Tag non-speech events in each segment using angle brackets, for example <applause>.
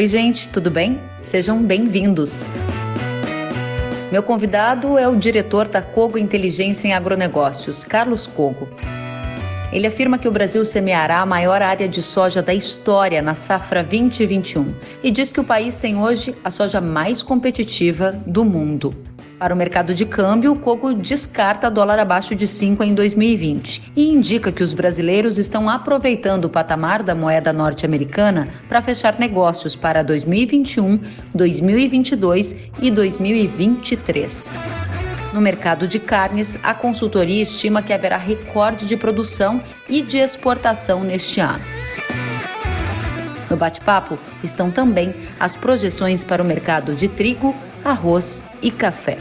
Oi, gente, tudo bem? Sejam bem-vindos. Meu convidado é o diretor da Cogo Inteligência em Agronegócios, Carlos Cogo. Ele afirma que o Brasil semeará a maior área de soja da história na safra 2021 e diz que o país tem hoje a soja mais competitiva do mundo. Para o mercado de câmbio, o Cogo descarta dólar abaixo de 5 em 2020 e indica que os brasileiros estão aproveitando o patamar da moeda norte-americana para fechar negócios para 2021, 2022 e 2023. No mercado de carnes, a consultoria estima que haverá recorde de produção e de exportação neste ano. No bate-papo estão também as projeções para o mercado de trigo, arroz e café.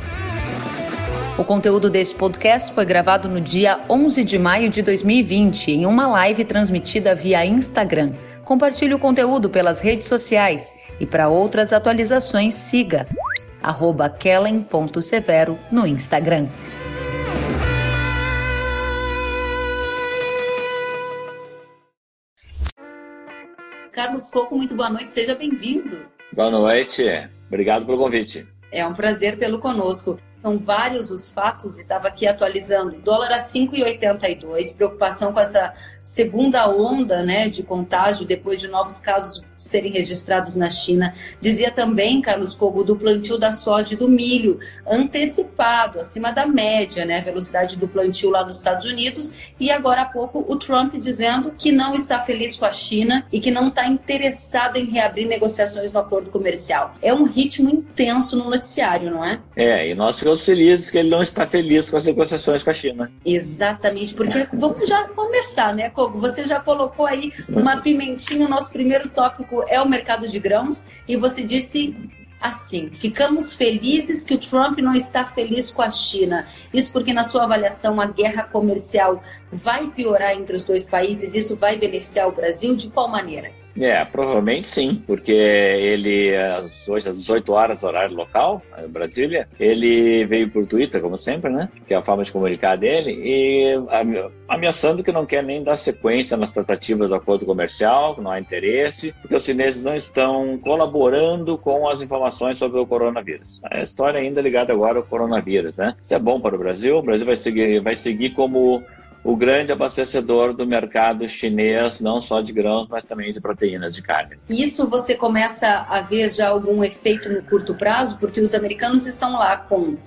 O conteúdo deste podcast foi gravado no dia 11 de maio de 2020 em uma live transmitida via Instagram. Compartilhe o conteúdo pelas redes sociais e para outras atualizações siga kellen.severo no Instagram. Carlos Coco, muito boa noite, seja bem-vindo. Boa noite, obrigado pelo convite. É um prazer tê-lo conosco. São vários os fatos, e estava aqui atualizando. Dólar a 5,82, preocupação com essa segunda onda né, de contágio depois de novos casos serem registrados na China. Dizia também, Carlos Cogo, do plantio da soja e do milho, antecipado, acima da média, né, a velocidade do plantio lá nos Estados Unidos. E agora há pouco o Trump dizendo que não está feliz com a China e que não está interessado em reabrir negociações no acordo comercial. É um ritmo intenso no noticiário, não é? É, e nós felizes que ele não está feliz com as negociações com a China. Exatamente, porque vamos já começar, né, Cogo? Você já colocou aí uma pimentinha, o nosso primeiro tópico é o mercado de grãos, e você disse assim: ficamos felizes que o Trump não está feliz com a China. Isso porque, na sua avaliação, a guerra comercial vai piorar entre os dois países? Isso vai beneficiar o Brasil? De qual maneira? É, provavelmente sim, porque ele, hoje às 18 horas, horário local, Brasília, ele veio por Twitter, como sempre, né? Que é a forma de comunicar dele, e ameaçando que não quer nem dar sequência nas tratativas do acordo comercial, que não há interesse, porque os chineses não estão colaborando com as informações sobre o coronavírus. A história ainda é ligada agora ao coronavírus, né? Isso é bom para o Brasil, o Brasil vai seguir, vai seguir como o grande abastecedor do mercado chinês, não só de grãos, mas também de proteínas de carne. Isso você começa a ver já algum efeito no curto prazo, porque os americanos estão lá com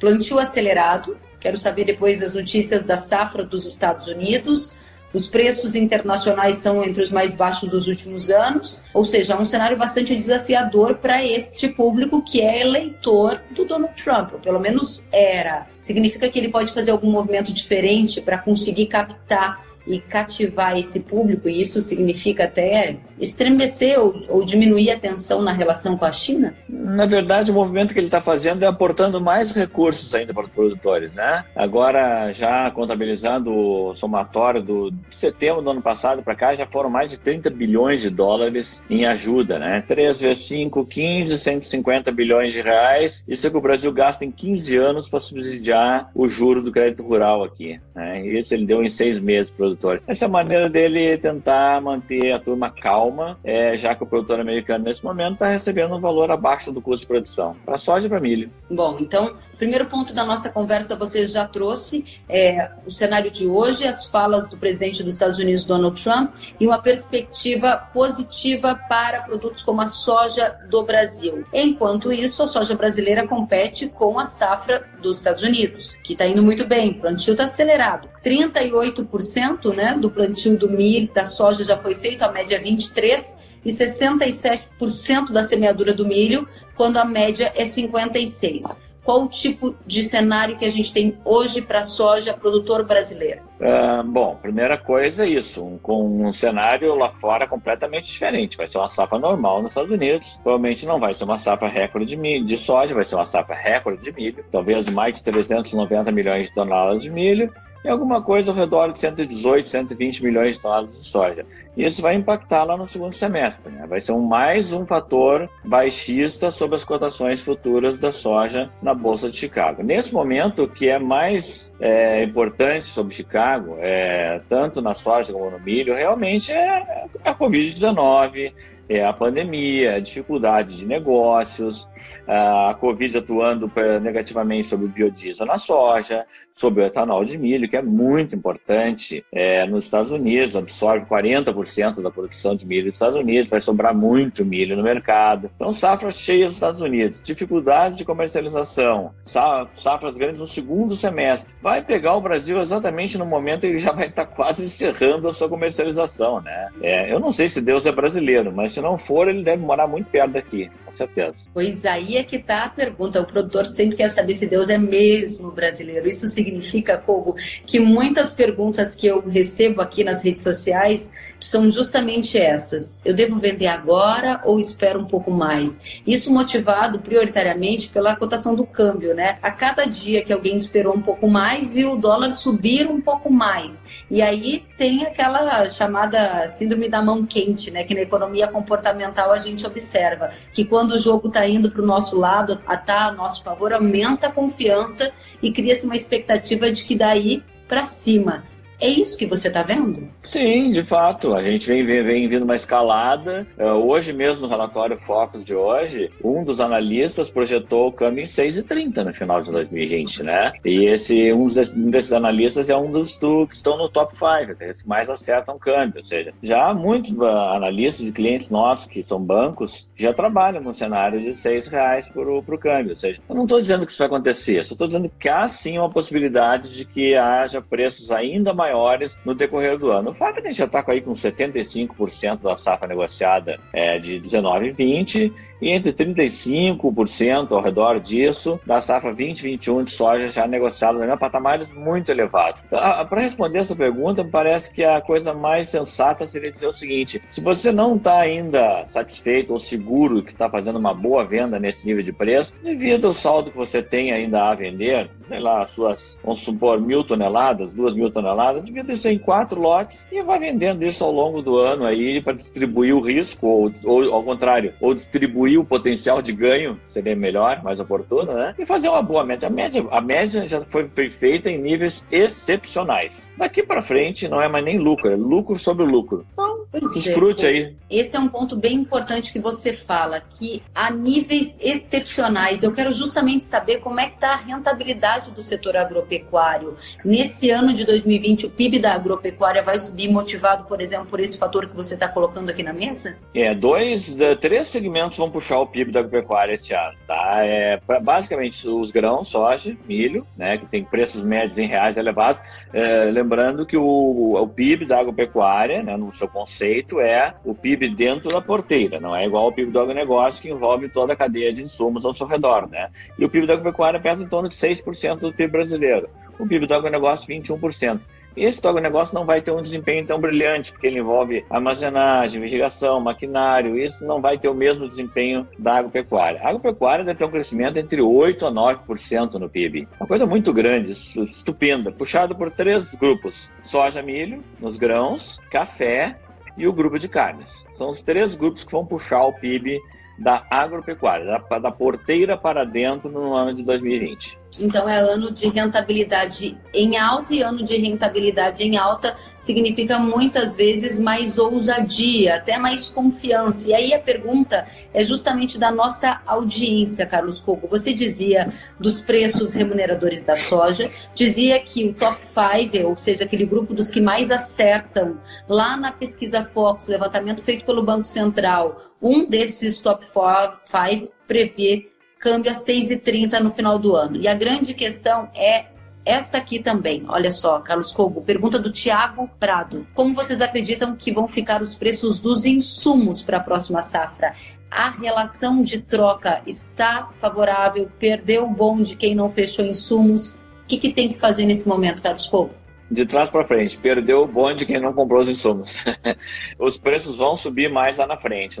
plantio acelerado. Quero saber depois das notícias da safra dos Estados Unidos, os preços internacionais são entre os mais baixos dos últimos anos, ou seja, é um cenário bastante desafiador para este público que é eleitor do Donald Trump, ou pelo menos era. Significa que ele pode fazer algum movimento diferente para conseguir captar e cativar esse público, e isso significa até estremecer ou, ou, diminuir a tensão na relação com a China? Na verdade, o movimento que ele está fazendo é aportando mais recursos ainda para os produtores, né? Agora, já contabilizando o somatório do setembro do ano passado para cá, já foram mais de 30 bilhões de dólares em ajuda, né? 3 vezes 5, 15, 150 bilhões de reais. Isso é que o Brasil gasta em 15 anos para subsidiar o juro do crédito rural aqui, né? Isso ele deu em seis meses para Essa é a maneira dele tentar manter a turma calma, é, já que o produtor americano nesse momento está recebendo um valor abaixo do custo de produção, para soja e para milho. Bom, então, primeiro ponto da nossa conversa você já trouxe é, o cenário de hoje, as falas do presidente dos Estados Unidos, Donald Trump, e uma perspectiva positiva para produtos como a soja do Brasil. Enquanto isso, a soja brasileira compete com a safra dos Estados Unidos, que está indo muito bem, o plantio está acelerado. 38% né, do plantio do milho, da soja já foi feito, a média é 23%, e 67% da semeadura do milho, quando a média é 56%. Qual o tipo de cenário que a gente tem hoje para a soja produtor brasileiro? Uh, bom, primeira coisa é isso, um, com um cenário lá fora completamente diferente. Vai ser uma safra normal nos Estados Unidos, provavelmente não vai ser uma safra recorde de, milho, de soja, vai ser uma safra recorde de milho, talvez mais de 390 milhões de toneladas de milho, alguma coisa ao redor de 118, 120 milhões de toneladas de soja. Isso vai impactar lá no segundo semestre. Né? Vai ser um, mais um fator baixista sobre as cotações futuras da soja na Bolsa de Chicago. Nesse momento, o que é mais é, importante sobre Chicago, é, tanto na soja como no milho, realmente é a Covid-19, é a pandemia, a dificuldade de negócios, a Covid atuando negativamente sobre o biodiesel na soja, sobre o etanol de milho, que é muito importante é, nos Estados Unidos, absorve 40% da produção de milho dos Estados Unidos, vai sobrar muito milho no mercado. Então, safras cheias dos Estados Unidos, dificuldade de comercialização, safras grandes no segundo semestre. Vai pegar o Brasil exatamente no momento em que já vai estar quase encerrando a sua comercialização, né? É, eu não sei se Deus é brasileiro, mas se não for, ele deve morar muito perto daqui, com certeza. Pois aí é que está a pergunta. O produtor sempre quer saber se Deus é mesmo brasileiro. Isso significa significa, Kogo, que muitas perguntas que eu recebo aqui nas redes sociais são justamente essas. Eu devo vender agora ou espero um pouco mais? Isso motivado prioritariamente pela cotação do câmbio, né? A cada dia que alguém esperou um pouco mais, viu o dólar subir um pouco mais. E aí tem aquela chamada síndrome da mão quente, né? Que na economia comportamental a gente observa que quando o jogo está indo para o nosso lado, está a nosso favor, aumenta a confiança e cria-se uma expectativa de que daí para cima é isso que você está vendo? Sim, de fato. A gente vem, vem, vem vindo uma escalada. Uh, hoje mesmo, no relatório Focus de hoje, um dos analistas projetou o câmbio em 6,30 no final de 2020, né? E esse, um, desses, um desses analistas é um dos do, que estão no top 5, que mais acertam o câmbio. Ou seja, já muitos uh, analistas e clientes nossos, que são bancos, já trabalham no cenário de 6 reais para o câmbio. Ou seja, eu não estou dizendo que isso vai acontecer, só estou dizendo que há sim uma possibilidade de que haja preços ainda mais maiores no decorrer do ano. O fato é que a gente já está aí com 75% da safra negociada é, de 19 e 20 e entre 35% ao redor disso da safra 2021 de soja já negociada em patamares muito elevados. Para responder essa pergunta, me parece que a coisa mais sensata seria dizer o seguinte: se você não está ainda satisfeito ou seguro que está fazendo uma boa venda nesse nível de preço, devido ao saldo que você tem ainda a vender, sei lá, suas, vamos supor, mil toneladas, duas mil toneladas, divida isso em quatro lotes e vai vendendo isso ao longo do ano aí para distribuir o risco, ou, ou ao contrário, ou distribuir o potencial de ganho, seria melhor, mais oportuno, né? E fazer uma boa média. A média, a média já foi, foi feita em níveis excepcionais. Daqui para frente não é mais nem lucro, é lucro sobre lucro. Então, Pois Desfrute é, aí. Esse é um ponto bem importante que você fala, que a níveis excepcionais. Eu quero justamente saber como é que está a rentabilidade do setor agropecuário. Nesse ano de 2020, o PIB da agropecuária vai subir motivado, por exemplo, por esse fator que você está colocando aqui na mesa? É, dois, três segmentos vão puxar o PIB da agropecuária esse ano, tá? É, basicamente os grãos, soja, milho, né, que tem preços médios em reais elevados. É, lembrando que o, o PIB da agropecuária, né, no seu conceito é o PIB dentro da porteira, não é igual ao PIB do agronegócio, que envolve toda a cadeia de insumos ao seu redor, né? E o PIB da agropecuária pesa em torno de 6% do PIB brasileiro. O PIB do agronegócio, 21%. Esse agronegócio não vai ter um desempenho tão brilhante, porque ele envolve armazenagem, irrigação, maquinário, isso não vai ter o mesmo desempenho da agropecuária. A agropecuária deve ter um crescimento entre 8% a 9% no PIB. Uma coisa muito grande, estupenda, puxado por três grupos: soja, milho, nos grãos, café e o grupo de carnes. São os três grupos que vão puxar o PIB da agropecuária, da, da porteira para dentro no ano de 2020. Então é ano de rentabilidade em alta e ano de rentabilidade em alta significa muitas vezes mais ousadia, até mais confiança. E aí a pergunta é justamente da nossa audiência, Carlos Coco. Você dizia dos preços remuneradores da soja, dizia que o top 5, ou seja, aquele grupo dos que mais acertam, lá na pesquisa Fox, levantamento feito pelo Banco Central, um desses top 5 prevê câmbio a 6,30 no final do ano. E a grande questão é essa aqui também. Olha só, Carlos Cogo, pergunta do Tiago Prado. Como vocês acreditam que vão ficar os preços dos insumos para a próxima safra? A relação de troca está favorável? Perdeu o bom de quem não fechou insumos? O que, que tem que fazer nesse momento, Carlos Cogo? de trás para frente, perdeu o bonde quem não comprou os insumos. <laughs> os preços vão subir mais lá na frente.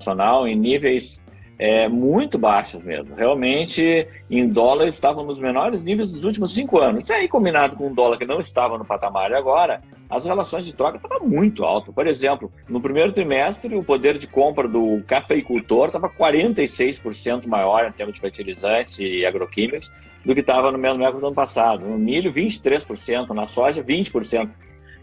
Nacional em níveis é, muito baixas mesmo. Realmente, em dólar, estavam nos menores níveis dos últimos cinco anos. E aí, combinado com um dólar que não estava no patamar agora, as relações de troca estavam muito altas. Por exemplo, no primeiro trimestre, o poder de compra do cafeicultor estava 46% maior em termos de fertilizantes e agroquímicos do que estava no mesmo época do ano passado. No milho, 23%, na soja, 20%.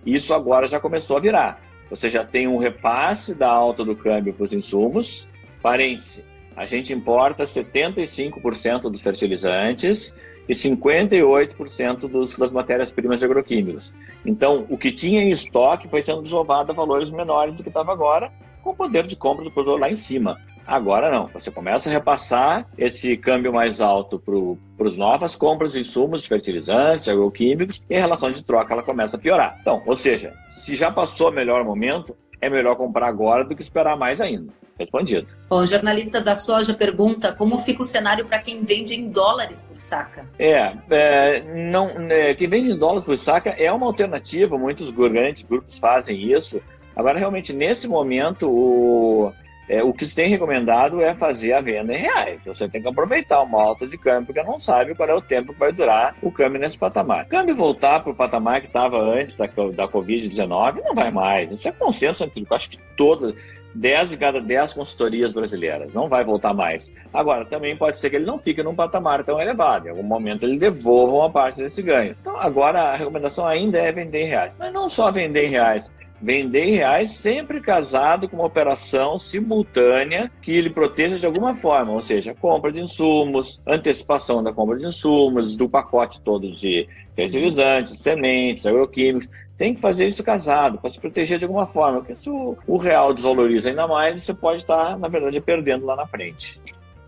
Isso agora já começou a virar. você já tem um repasse da alta do câmbio para os insumos. Parêntese, a gente importa 75% dos fertilizantes e 58% dos, das matérias-primas agroquímicas. Então, o que tinha em estoque foi sendo desovado a valores menores do que estava agora, com o poder de compra do produtor lá em cima. Agora não, você começa a repassar esse câmbio mais alto para as novas compras de insumos, de fertilizantes, agroquímicos, e a relação de troca ela começa a piorar. Então, ou seja, se já passou o melhor momento, é melhor comprar agora do que esperar mais ainda. Respondido. Bom, o jornalista da soja pergunta como fica o cenário para quem vende em dólares por saca. É, é não, é, quem vende em dólares por saca é uma alternativa, muitos grandes grupos fazem isso. Agora, realmente, nesse momento, o, é, o que se tem recomendado é fazer a venda em reais. Você tem que aproveitar uma alta de câmbio, porque não sabe qual é o tempo que vai durar o câmbio nesse patamar. O câmbio voltar para o patamar que estava antes da, da Covid-19 não vai mais. Isso é consenso entre acho que todas. 10 de cada 10 consultorias brasileiras. Não vai voltar mais. Agora, também pode ser que ele não fique num patamar tão elevado. Em algum momento ele devolva uma parte desse ganho. Então, agora a recomendação ainda é vender em reais. Mas não só vender em reais vender em reais sempre casado com uma operação simultânea que ele proteja de alguma forma, ou seja, compra de insumos, antecipação da compra de insumos, do pacote todo de fertilizantes, sementes, agroquímicos. Tem que fazer isso casado para se proteger de alguma forma, porque se o, real desvaloriza ainda mais, você pode estar, na verdade, perdendo lá na frente.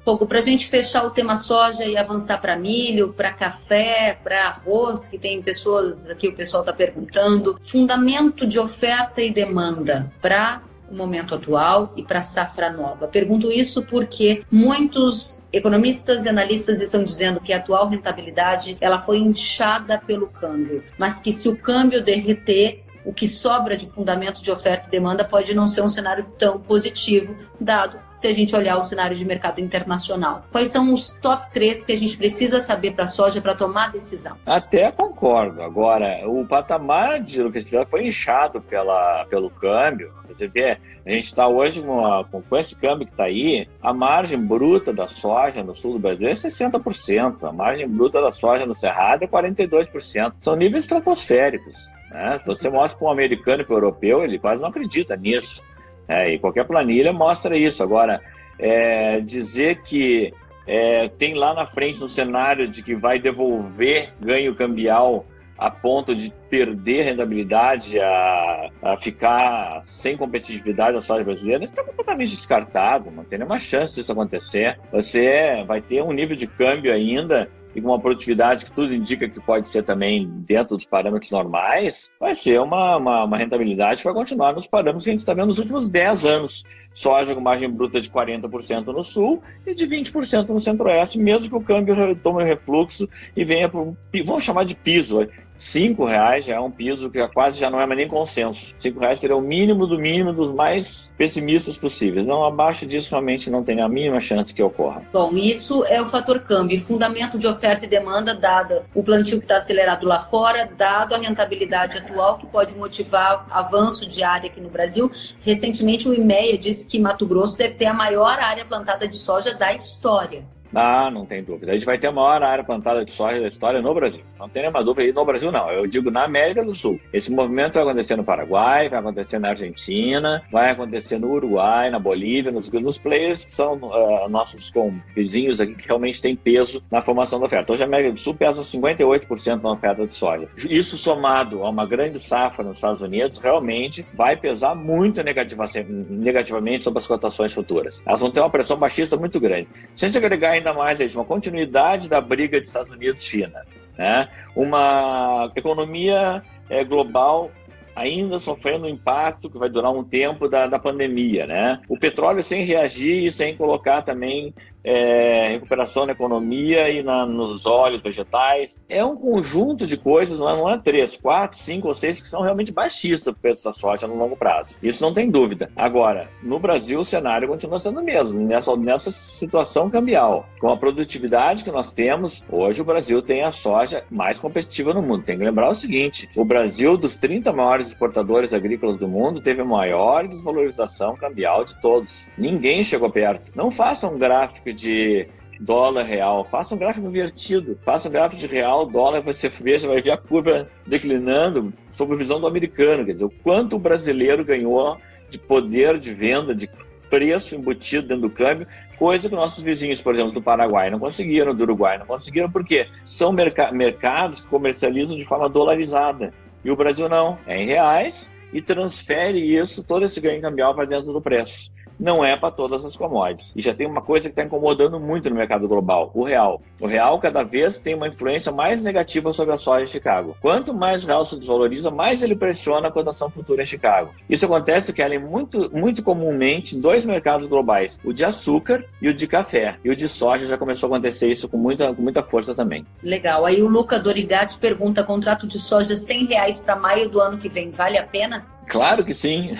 Pouco para a gente fechar o tema soja e avançar para milho, para café, para arroz, que tem pessoas aqui, o pessoal está perguntando. Fundamento de oferta e demanda para o momento atual e para a safra nova. Pergunto isso porque muitos economistas e analistas estão dizendo que a atual rentabilidade ela foi inchada pelo câmbio, mas que se o câmbio derreter, o que sobra de fundamento de oferta e demanda pode não ser um cenário tão positivo, dado se a gente olhar o cenário de mercado internacional. Quais são os top 3 que a gente precisa saber para a soja para tomar decisão? Até concordo. Agora, o patamar de que foi inchado pela, pelo câmbio. Você vê, a gente está hoje com, com, esse câmbio que está aí, a margem bruta da soja no sul do Brasil é 60%, a margem bruta da soja no Cerrado é 42%. São níveis estratosféricos. Né? Se você mostra para um americano e para um europeu, ele quase não acredita nisso. Né? E qualquer planilha mostra isso. Agora, é, dizer que é, tem lá na frente um cenário de que vai devolver ganho cambial a ponto de perder rentabilidade, a, a ficar sem competitividade na soja brasileira, está completamente descartado, não tem nenhuma chance disso acontecer. Você vai ter um nível de câmbio ainda e com uma produtividade que tudo indica que pode ser também dentro dos parâmetros normais, vai ser uma, uma, uma rentabilidade que vai continuar nos parâmetros que a gente está vendo nos últimos 10 anos. Soja com margem bruta de 40% no sul e de 20% no centro-oeste, mesmo que o câmbio tome refluxo e venha para vamos chamar de piso, Cinco reais já é um piso que quase já não é mais nem consenso. Cinco reais seria o mínimo do mínimo dos mais pessimistas possíveis. Não abaixo disso realmente não tem a mínima chance que ocorra. Bom, isso é o fator câmbio, fundamento de oferta e demanda dada o plantio que está acelerado lá fora, dado a rentabilidade atual que pode motivar avanço de área aqui no Brasil. Recentemente o IMEA disse que Mato Grosso deve ter a maior área plantada de soja da história. Ah, não tem dúvida. A gente vai ter a maior área plantada de soja da história no Brasil. Não tem nenhuma dúvida. E no Brasil, não. Eu digo na América do Sul. Esse movimento vai acontecer no Paraguai, vai acontecer na Argentina, vai acontecer no Uruguai, na Bolívia, nos, nos players que são uh, nossos com, vizinhos aqui que realmente têm peso na formação da oferta. Hoje a América do Sul pesa 58% na oferta de soja. Isso somado a uma grande safra nos Estados Unidos, realmente vai pesar muito negativamente sobre as cotações futuras. Elas vão ter uma pressão baixista muito grande. Se a gente agregar ainda mais uma continuidade da briga de Estados Unidos e China, né? uma economia é, global ainda sofrendo o impacto que vai durar um tempo da, da pandemia, né? O petróleo sem reagir e sem colocar também é, recuperação na economia e na, nos óleos vegetais. É um conjunto de coisas, não é, não é três, quatro, cinco ou seis que são realmente baixistas para da soja no longo prazo. Isso não tem dúvida. Agora, no Brasil, o cenário continua sendo o mesmo, nessa, nessa situação cambial. Com a produtividade que nós temos, hoje o Brasil tem a soja mais competitiva no mundo. Tem que lembrar o seguinte: o Brasil, dos 30 maiores exportadores agrícolas do mundo, teve a maior desvalorização cambial de todos. Ninguém chegou perto. Não faça um gráfico de dólar real. Faça um gráfico invertido. Faça um gráfico de real, dólar, você veja, vai ver a curva declinando sob a visão do americano. Quer dizer, o quanto o brasileiro ganhou de poder de venda, de preço embutido dentro do câmbio, coisa que nossos vizinhos, por exemplo, do Paraguai não conseguiram, do Uruguai não conseguiram, porque são merc mercados que comercializam de forma dolarizada. E o Brasil não, é em reais e transfere isso, todo esse ganho cambial para dentro do preço não é para todas as commodities. E já tem uma coisa que está incomodando muito no mercado global: o real. O real cada vez tem uma influência mais negativa sobre a soja em Chicago. Quanto mais o real se desvaloriza, mais ele pressiona a cotação futura em Chicago. Isso acontece, Kellen, muito, muito comumente em dois mercados globais: o de açúcar e o de café. E o de soja já começou a acontecer isso com muita, com muita força também. Legal. Aí o Luca Dorigatti pergunta: contrato de soja 100 reais para maio do ano que vem, vale a pena? Claro que sim.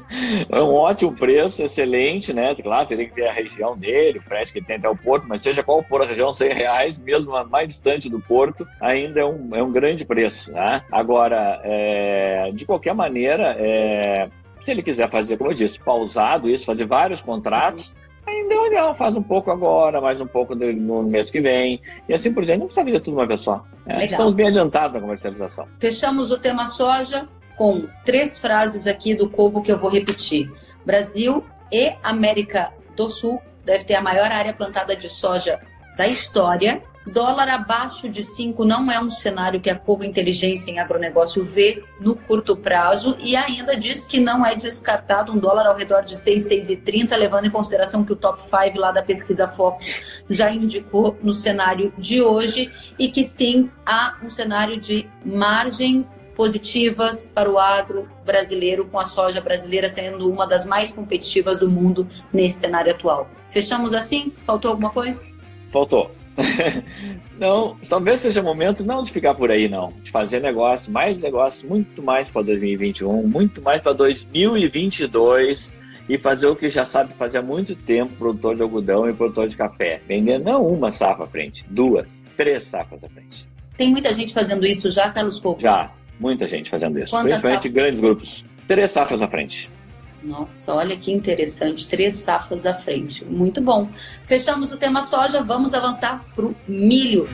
<laughs> é um ótimo preço, excelente, né? Claro, teria que ter a região dele, o frete que tem até o porto, mas seja qual for a região, 100 reais, mesmo a mais distante do porto, ainda é um, é um grande preço, né? Agora, é, de qualquer maneira, é, se ele quiser fazer, como eu disse, pausado isso, fazer vários contratos, ainda é legal, faz um pouco agora, mais um pouco no mês que vem, e assim por diante. Não precisa fazer tudo uma vez só. Né? Estamos bem adiantados na comercialização. Fechamos o tema soja com três frases aqui do Cobo que eu vou repetir. Brasil e América do Sul deve ter a maior área plantada de soja da história Dólar abaixo de 5 não é um cenário que a Cogo Inteligência em Agronegócio vê no curto prazo e ainda diz que não é descartado um dólar ao redor de 6, 6,30, levando em consideração que o top 5 lá da pesquisa Focus já indicou no cenário de hoje e que sim há um cenário de margens positivas para o agro brasileiro, com a soja brasileira sendo uma das mais competitivas do mundo nesse cenário atual. Fechamos assim? Faltou alguma coisa? Faltou. <laughs> não, talvez seja o momento não de ficar por aí, não. De fazer negócio, mais negócio, muito mais para 2021, muito mais para 2022 e fazer o que já sabe fazer há muito tempo, produtor de algodão e produtor de café. Vender não uma safra à frente, duas, três safras à frente. Tem muita gente fazendo isso já, Carlos Pouco? Já, muita gente fazendo isso. Quantas Principalmente safras? grandes grupos. Três safras à frente. Nossa, olha que interessante, três safras à frente. Muito bom. Fechamos o tema soja, vamos avançar para o milho.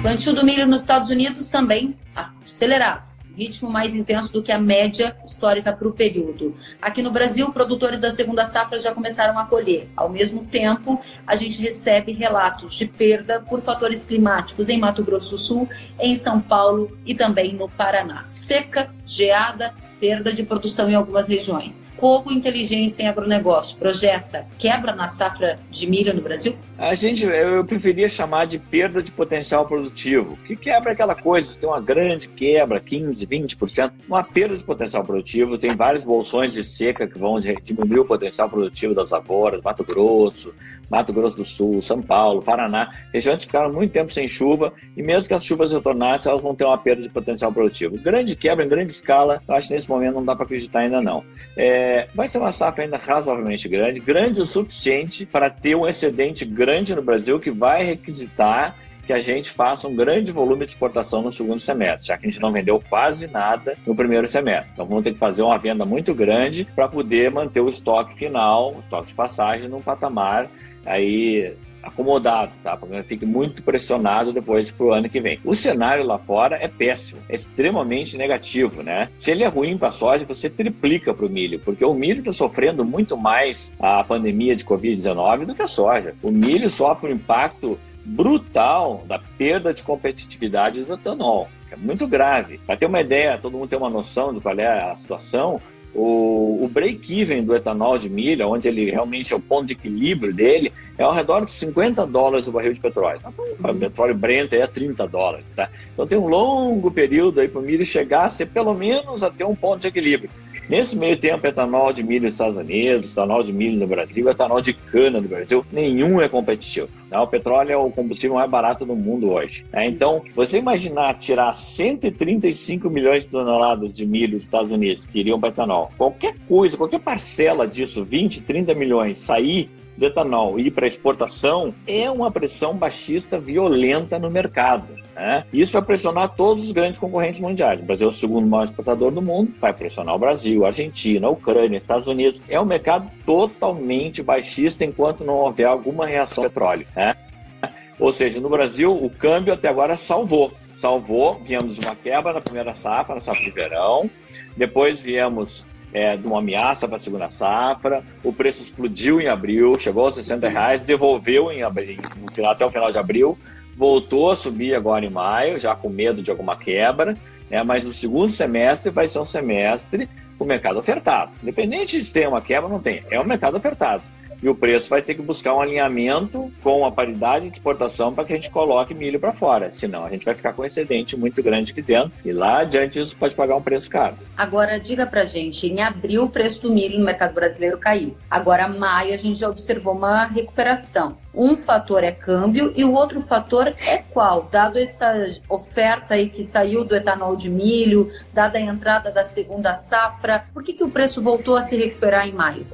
Plantio do milho nos Estados Unidos também acelerado ritmo mais intenso do que a média histórica para o período. Aqui no Brasil, produtores da segunda safra já começaram a colher. Ao mesmo tempo, a gente recebe relatos de perda por fatores climáticos em Mato Grosso do Sul, em São Paulo e também no Paraná. Seca, geada perda de produção em algumas regiões. Coco Inteligência em Agronegócio projeta quebra na safra de milho no Brasil? A gente, eu preferia chamar de perda de potencial produtivo. Que quebra é aquela coisa, tem uma grande quebra, 15, 20%, uma perda de potencial produtivo, tem vários bolsões de seca que vão diminuir o potencial produtivo das lavouras, Mato Grosso, Mato Grosso do Sul, São Paulo, Paraná, regiões que ficaram muito tempo sem chuva e mesmo que as chuvas retornassem, elas vão ter uma perda de potencial produtivo. Grande quebra em grande escala, eu acho que nesse momento não dá para acreditar ainda não. É, vai ser uma safra ainda razoavelmente grande, grande o suficiente para ter um excedente grande no Brasil que vai requisitar que a gente faça um grande volume de exportação no segundo semestre, já que a gente não vendeu quase nada no primeiro semestre. Então vamos ter que fazer uma venda muito grande para poder manter o estoque final, o estoque de passagem, num patamar aí acomodado, tá? Para que fique muito pressionado depois para o ano que vem. O cenário lá fora é péssimo, é extremamente negativo, né? Se ele é ruim para soja, você triplica para o milho, porque o milho está sofrendo muito mais a pandemia de Covid-19 do que a soja. O milho sofre um impacto brutal da perda de competitividade do etanol, é muito grave. Para ter uma ideia, todo mundo tem uma noção de qual é a situação, o, o break-even do etanol de milho, onde ele realmente é o ponto de equilíbrio dele, é ao redor de 50 dólares o barril de petróleo. Então, o uhum. petróleo Brent é 30 dólares. Tá? Então tem um longo período aí para o milho chegar a ser pelo menos até um ponto de equilíbrio. Nesse meio tempo, etanol de milho nos Estados Unidos, etanol de milho no Brasil, etanol de cana no Brasil, nenhum é competitivo. Tá? O petróleo é o combustível mais barato do mundo hoje. Tá? Então, você imaginar tirar 135 milhões de toneladas de milho dos Estados Unidos que iriam para etanol, qualquer coisa, qualquer parcela disso, 20, 30 milhões, sair de etanol e ir para exportação é uma pressão baixista violenta no mercado. Né? Isso vai pressionar todos os grandes concorrentes mundiais. O Brasil é o segundo maior exportador do mundo, vai pressionar o Brasil, a Argentina, a Ucrânia, Estados Unidos. É um mercado totalmente baixista enquanto não houver alguma reação ao petróleo. Né? Ou seja, no Brasil, o câmbio até agora salvou. Salvou, viemos de uma quebra na primeira safra, na safra de verão, depois viemos é, de uma ameaça para a segunda safra, o preço explodiu em abril, chegou aos 60 reais, devolveu em abril, até o final de abril, voltou a subir agora em maio, já com medo de alguma quebra, né, mas o segundo semestre vai ser um semestre com o mercado ofertado. Independente de ter uma quebra, não tem, é um mercado ofertado e o preço vai ter que buscar um alinhamento com a paridade de exportação para que a gente coloque milho para fora. Senão a gente vai ficar com um excedente muito grande aqui dentro e lá adiante isso pode pagar um preço caro. Agora, diga para gente, em abril o preço do milho no mercado brasileiro caiu. Agora, maio, a gente já observou uma recuperação. Um fator é câmbio e o outro fator é qual? Dado essa oferta aí que saiu do etanol de milho, dada a entrada da segunda safra, por que, que o preço voltou a se recuperar em maio?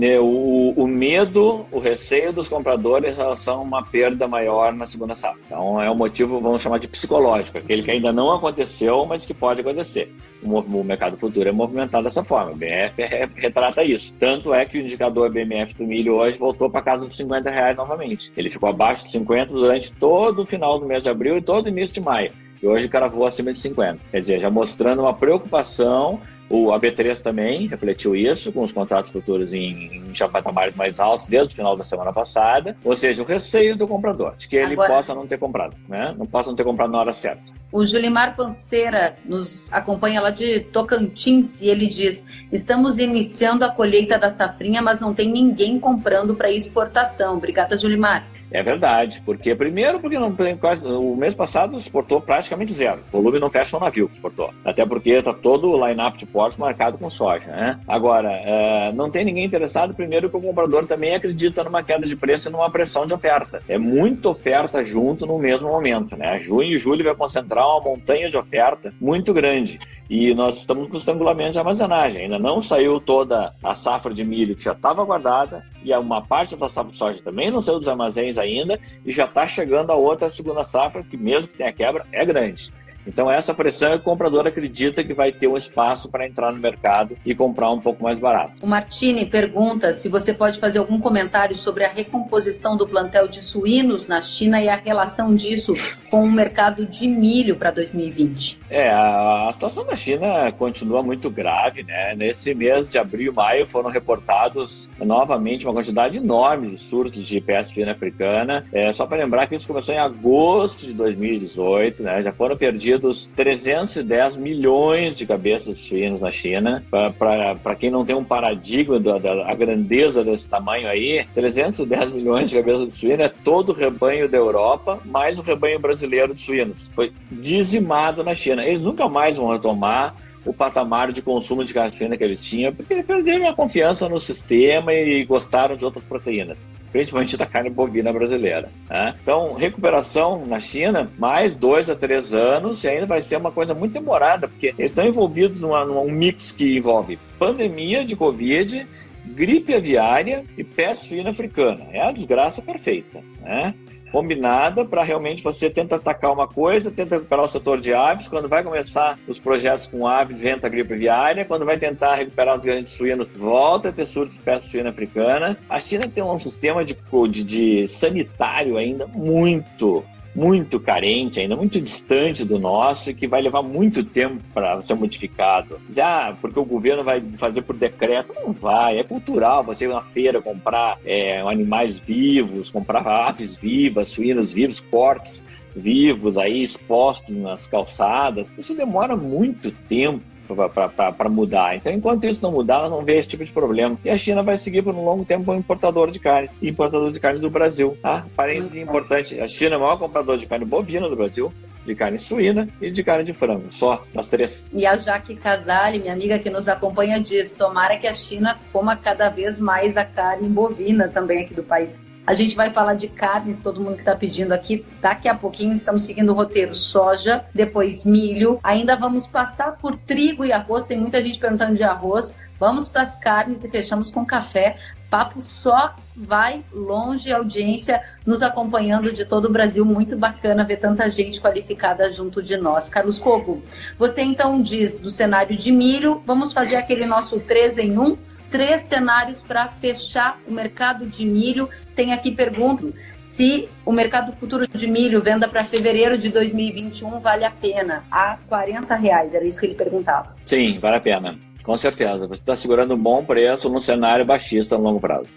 É, o, o medo, o receio dos compradores em relação a uma perda maior na segunda safra. Então é um motivo, vamos chamar de psicológico, aquele que ainda não aconteceu, mas que pode acontecer. O, o mercado futuro é movimentado dessa forma. O BMF retrata isso. Tanto é que o indicador BMF do milho hoje voltou para casa dos 50 reais novamente. Ele ficou abaixo de 50 durante todo o final do mês de abril e todo o início de maio. E hoje cravou acima de 50. Quer dizer, já mostrando uma preocupação o AB3 também refletiu isso, com os contratos futuros em, em patamares mais altos desde o final da semana passada. Ou seja, o receio do comprador, de que ele Agora... possa não ter comprado, né? Não possa não ter comprado na hora certa. O Julimar Panceira nos acompanha lá de Tocantins e ele diz: Estamos iniciando a colheita da safrinha, mas não tem ninguém comprando para exportação. Obrigada, Julimar. É verdade, porque primeiro porque não tem quase o mês passado exportou praticamente zero. O volume não fecha o navio que exportou. Até porque está todo o line-up de portos marcado com soja, né? Agora, é, não tem ninguém interessado, primeiro que o comprador também acredita numa queda de preço e numa pressão de oferta. É muita oferta junto no mesmo momento, né? Junho e julho vai concentrar uma montanha de oferta muito grande. E nós estamos com estrangulamento de armazenagem. Ainda não saiu toda a safra de milho que já estava guardada e uma parte da safra de soja também não saiu dos armazéns ainda e já está chegando a outra segunda safra que mesmo que tenha quebra é grande. Então, essa pressão é que o comprador acredita que vai ter um espaço para entrar no mercado e comprar um pouco mais barato. O Martini pergunta se você pode fazer algum comentário sobre a recomposição do plantel de suínos na China e a relação disso com o mercado de milho para 2020. É, a, situação na China continua muito grave, né? Nesse mês de abril e maio foram reportados novamente uma quantidade enorme de surtos de peste suína africana. É, só para lembrar que isso começou em agosto de 2018, né? Já foram perdidos vendidos 310 milhões de cabeças suínas na China. Para quem não tem um paradigma da, da grandeza desse tamanho aí, 310 milhões de cabeças de suína é todo o rebanho da Europa, mais o rebanho brasileiro de suínos. Foi dizimado na China. Eles nunca mais vão retomar o patamar de consumo de carne suína que eles tinham, porque perderam a confiança no sistema e gostaram de outras proteínas, principalmente da carne bovina brasileira. Né? Então, recuperação na China, mais dois a três anos, e ainda vai ser uma coisa muito demorada, porque eles estão envolvidos numa, num mix que envolve pandemia de Covid, gripe aviária e peste suína africana. É a desgraça perfeita. Né? Combinada para realmente você tenta atacar uma coisa, tenta recuperar o setor de aves, quando vai começar os projetos com aves, venta gripe aviária, quando vai tentar recuperar os grandes suínos, volta a ter surto de peste suína africana. A China tem um sistema de, de, de sanitário ainda muito muito carente, ainda muito distante do nosso e que vai levar muito tempo para ser modificado. Já porque o governo vai fazer por decreto, não vai. É cultural você ir na feira comprar é, animais vivos, comprar aves vivas, suínos vivos, cortes vivos aí expostos nas calçadas. Isso demora muito tempo para mudar. Então, enquanto isso não mudar, nós vamos ver esse tipo de problema. E a China vai seguir por um longo tempo como importador de carne, importador de carne do Brasil. Tá? Parênteses importante: a China é o maior comprador de carne bovina do Brasil de carne suína e de carne de frango, só as três. E a Jaque Casale, minha amiga que nos acompanha, diz: tomara que a China coma cada vez mais a carne bovina também aqui do país. A gente vai falar de carnes, todo mundo que está pedindo aqui. Daqui a pouquinho estamos seguindo o roteiro soja, depois milho. Ainda vamos passar por trigo e arroz. Tem muita gente perguntando de arroz. Vamos para as carnes e fechamos com café papo só vai longe, audiência nos acompanhando de todo o Brasil. Muito bacana ver tanta gente qualificada junto de nós. Carlos Cogo, você então diz do cenário de milho, vamos fazer aquele nosso 3 em 1? Três cenários para fechar o mercado de milho. Tem aqui pergunta se o mercado futuro de milho, venda para fevereiro de 2021, vale a pena. A 40 reais, era isso que ele perguntava. Sim, vale a pena. Com certeza. Você está segurando um bom preço num cenário baixista no longo prazo.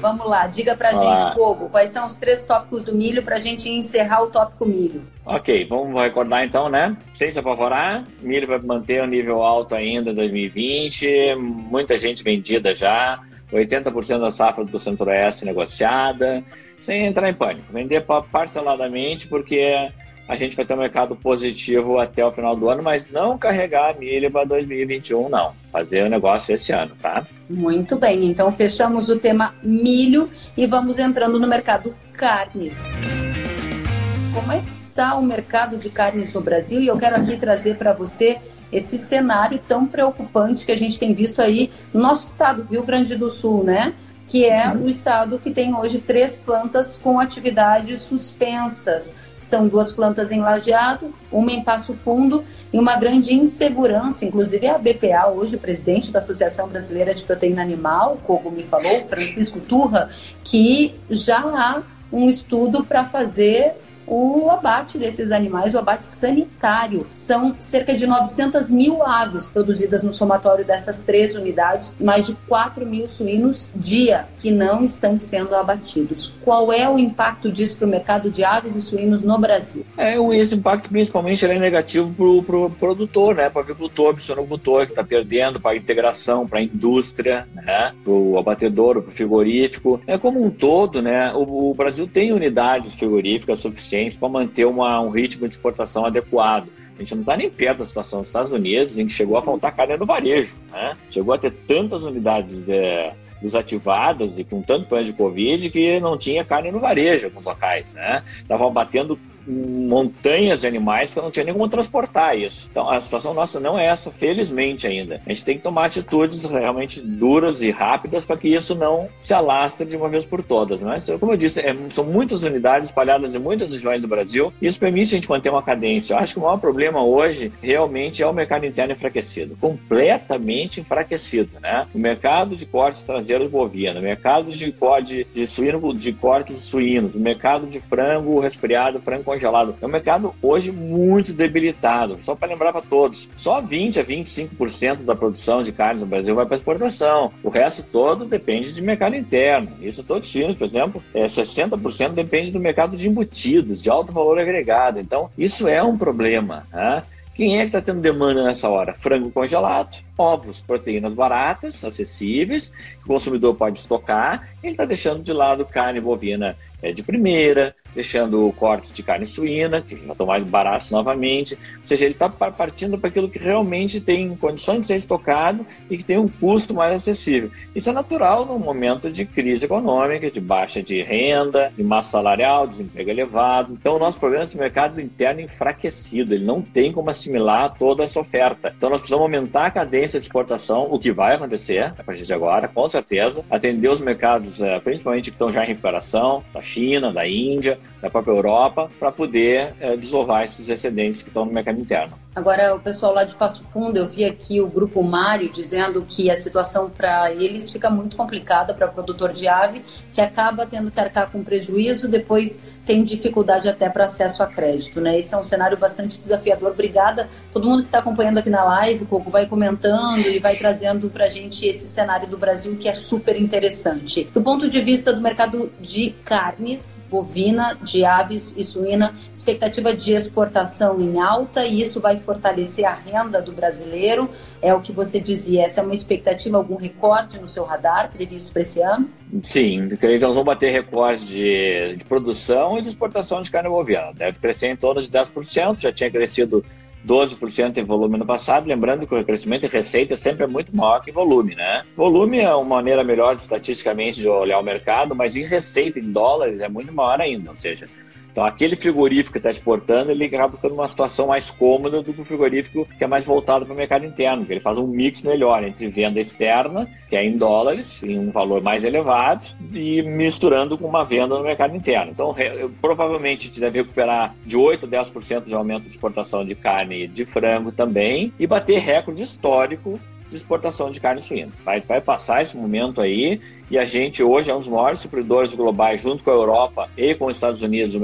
Vamos lá, diga pra Olá. gente, Kogo, quais são os três tópicos do milho pra gente encerrar o tópico milho. Ok, vamos recordar então, né? Sem se apavorar, milho vai manter um nível alto ainda em 2020, muita gente vendida já, 80% da safra do Centro-Oeste negociada, sem entrar em pânico. Vender parceladamente, porque a gente vai ter um mercado positivo até o final do ano, mas não carregar a milha para 2021, não. Fazer o negócio esse ano, tá? Muito bem, então fechamos o tema milho e vamos entrando no mercado carnes. Como é que está o mercado de carnes no Brasil? E eu quero aqui trazer para você esse cenário tão preocupante que a gente tem visto aí no nosso estado, Rio Grande do Sul, né? que é o estado que tem hoje três plantas com atividades suspensas. São duas plantas em Lajeado, uma em Passo Fundo e uma grande insegurança. Inclusive a BPA, hoje presidente da Associação Brasileira de Proteína Animal, como me falou, Francisco Turra, que já há um estudo para fazer o abate desses animais, o abate sanitário. São cerca de 900 mil aves produzidas no somatório dessas três unidades, mais de 4 mil suínos dia que não estão sendo abatidos. Qual é o impacto disso para o mercado de aves e suínos no Brasil? É, esse impacto principalmente é negativo para o pro produtor, né? para o avicultor, para o sonocultor que está perdendo, para a integração, para a indústria, né? para o abatedor, para o frigorífico. É como um todo, né? O, o Brasil tem unidades frigoríficas suficientes para manter uma, um ritmo de exportação adequado. A gente não está nem perto da situação dos Estados Unidos, em que chegou a faltar carne no varejo. Né? Chegou a ter tantas unidades é, desativadas e com tanto problema de Covid que não tinha carne no varejo alguns locais. Né? Estavam batendo montanhas de animais porque não tinha nem como transportar isso. Então a situação nossa não é essa, felizmente ainda. A gente tem que tomar atitudes realmente duras e rápidas para que isso não se alastre de uma vez por todas. Mas, como eu disse, é, são muitas unidades espalhadas em muitas regiões do Brasil e isso permite a gente manter uma cadência. Eu acho que o maior problema hoje realmente é o mercado interno enfraquecido, completamente enfraquecido. Né? O mercado de cortes traseiros bovino, o mercado de, corte de, suíno, de cortes suínos, o mercado de frango resfriado, frango congelado. É um mercado hoje muito debilitado. Só para lembrar para todos, só 20 a 25% da produção de carne no Brasil vai para exportação. O resto todo depende de mercado interno. Isso todos os por exemplo, é 60% depende do mercado de embutidos, de alto valor agregado. Então, isso é um problema. Né? Quem é que está tendo demanda nessa hora? Frango congelado, ovos, proteínas baratas, acessíveis, que o consumidor pode estocar. Ele está deixando de lado carne bovina é, de primeira, deixando cortes de carne suína, que já estão mais baratos novamente. Ou seja, ele está partindo para aquilo que realmente tem condições de ser estocado e que tem um custo mais acessível. Isso é natural num momento de crise econômica, de baixa de renda, de massa salarial, desemprego elevado. Então, o nosso problema é esse mercado interno enfraquecido, ele não tem como assimilar toda essa oferta. Então, nós precisamos aumentar a cadência de exportação, o que vai acontecer a partir de agora, com certeza, atender os mercados, eh, principalmente que estão já em recuperação, da China, da Índia, da própria Europa para poder é, desovar esses excedentes que estão no mercado interno. Agora, o pessoal lá de Passo Fundo, eu vi aqui o grupo Mário dizendo que a situação para eles fica muito complicada para produtor de ave, que acaba tendo que arcar com prejuízo, depois tem dificuldade até para acesso a crédito. Né? Esse é um cenário bastante desafiador. Obrigada todo mundo que está acompanhando aqui na live, Coco, vai comentando e vai trazendo para a gente esse cenário do Brasil que é super interessante. Do ponto de vista do mercado de carnes, bovina, de aves e suína, expectativa de exportação em alta e isso vai fortalecer a renda do brasileiro. É o que você dizia. Essa é uma expectativa, algum recorde no seu radar previsto para esse ano? Sim, creio que nós vamos bater recordes de, de produção e de exportação de carne bovina. Deve crescer em torno de 10%, já tinha crescido 12% em volume no passado, lembrando que o crescimento em receita sempre é muito maior que volume, né? Volume é uma maneira melhor estatisticamente de olhar o mercado, mas em receita em dólares é muito maior ainda, ou seja, Então, aquele frigorífico que está exportando, ele acaba ficando numa situação mais cômoda do que o frigorífico que é mais voltado para o mercado interno, que ele faz um mix melhor entre venda externa, que é em dólares, em um valor mais elevado, e misturando com uma venda no mercado interno. Então, provavelmente, a gente deve recuperar de 8% a 10% de aumento de exportação de carne e de frango também, e bater recorde histórico de exportação de carne suína. Vai, vai passar esse momento aí e a gente hoje é um dos maiores supridores globais, junto com a Europa e com os Estados Unidos,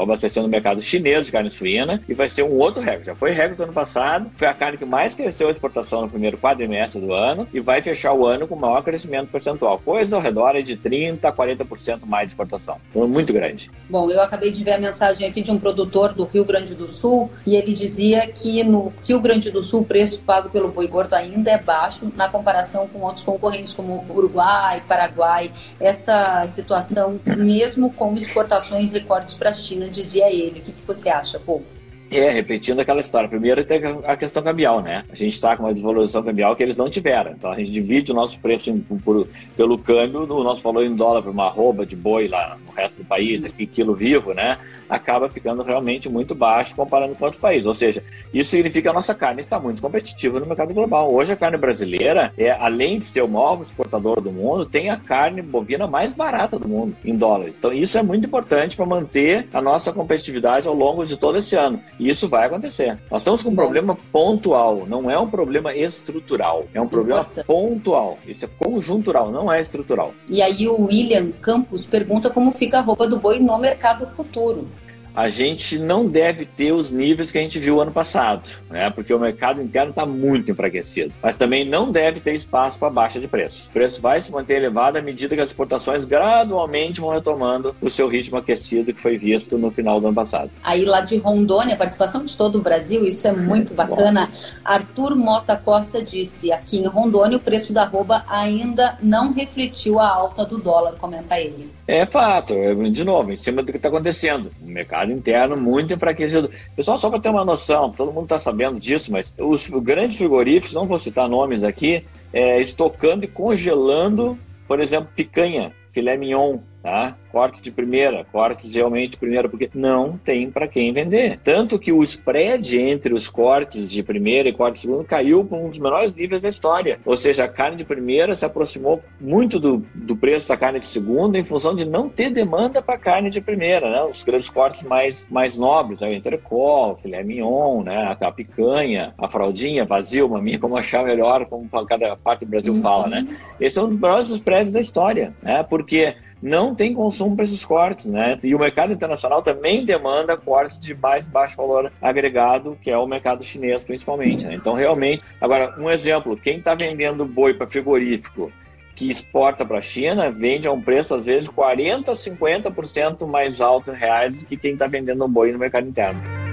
abastecendo o mercado chinês de carne suína, e vai ser um outro recorde. Já foi recorde do ano passado, foi a carne que mais cresceu a exportação no primeiro quadrimestre do ano e vai fechar o ano com maior crescimento percentual, coisa ao redor de 30% a 40% mais de exportação. Então, muito grande. Bom, eu acabei de ver a mensagem aqui de um produtor do Rio Grande do Sul e ele dizia que no Rio Grande do Sul o preço pago pelo boi gordo ainda é baixo na comparação com outros concorrentes como Uruguai, Uruguai, Paraguai, essa situação, mesmo com exportações recordes para a China, dizia ele. O que, que você acha, Pô? É, repetindo aquela história. Primeiro tem a questão cambial, né? A gente está com uma desvalorização cambial que eles não tiveram. Então a gente divide o nosso preço em, por, pelo câmbio, o nosso valor em dólar para uma arroba de boi lá no resto do país, aqui quilo vivo, né? Acaba ficando realmente muito baixo comparando com outros países. Ou seja, isso significa que a nossa carne está muito competitiva no mercado global. Hoje a carne brasileira, é, além de ser o maior exportador do mundo, tem a carne bovina mais barata do mundo em dólares. Então isso é muito importante para manter a nossa competitividade ao longo de todo esse ano. E isso vai acontecer. Nós estamos com um problema pontual, não é um problema estrutural, é um problema Importa. pontual. Isso é conjuntural, não é estrutural. E aí o William Campos pergunta como fica a roupa do boi no mercado futuro a gente não deve ter os níveis que a gente viu ano passado, né? porque o mercado interno está muito enfraquecido. Mas também não deve ter espaço para baixa de preço. O preço vai se manter elevado à medida que as exportações gradualmente vão retomando o seu ritmo aquecido que foi visto no final do ano passado. Aí lá de Rondônia, participação de todo o Brasil, isso é muito <laughs> bacana. Arthur Mota Costa disse: aqui em Rondônia o preço da arroba ainda não refletiu a alta do dólar, comenta ele. É fato, é, de novo, em cima do que está acontecendo. O mercado interno muito enfraquecido. Pessoal, só para ter uma noção, todo mundo está sabendo disso, mas os grandes frigoríficos, não vou citar nomes aqui, é, estocando e congelando, por exemplo, picanha, filé mignon, tá? Cortes de primeira, cortes realmente de primeira, porque não tem para quem vender. Tanto que o spread entre os cortes de primeira e corte de segunda caiu para um dos menores níveis da história. Ou seja, a carne de primeira se aproximou muito do, do preço da carne de segunda em função de não ter demanda para carne de primeira, né? Os grandes cortes mais, mais nobres, o entrecol, filé mignon, né? A picanha, a fraldinha, vazio, maminha, como achar melhor, como cada parte do Brasil fala, né? Uhum. Esse é um dos maiores spreads da história, né? Porque não tem consumo para esses cortes, né? E o mercado internacional também demanda cortes de mais baixo valor agregado, que é o mercado chinês principalmente. Né? Então, realmente, agora um exemplo: quem está vendendo boi para frigorífico que exporta para a China vende a um preço às vezes 40, 50% mais alto em reais do que quem está vendendo um boi no mercado interno.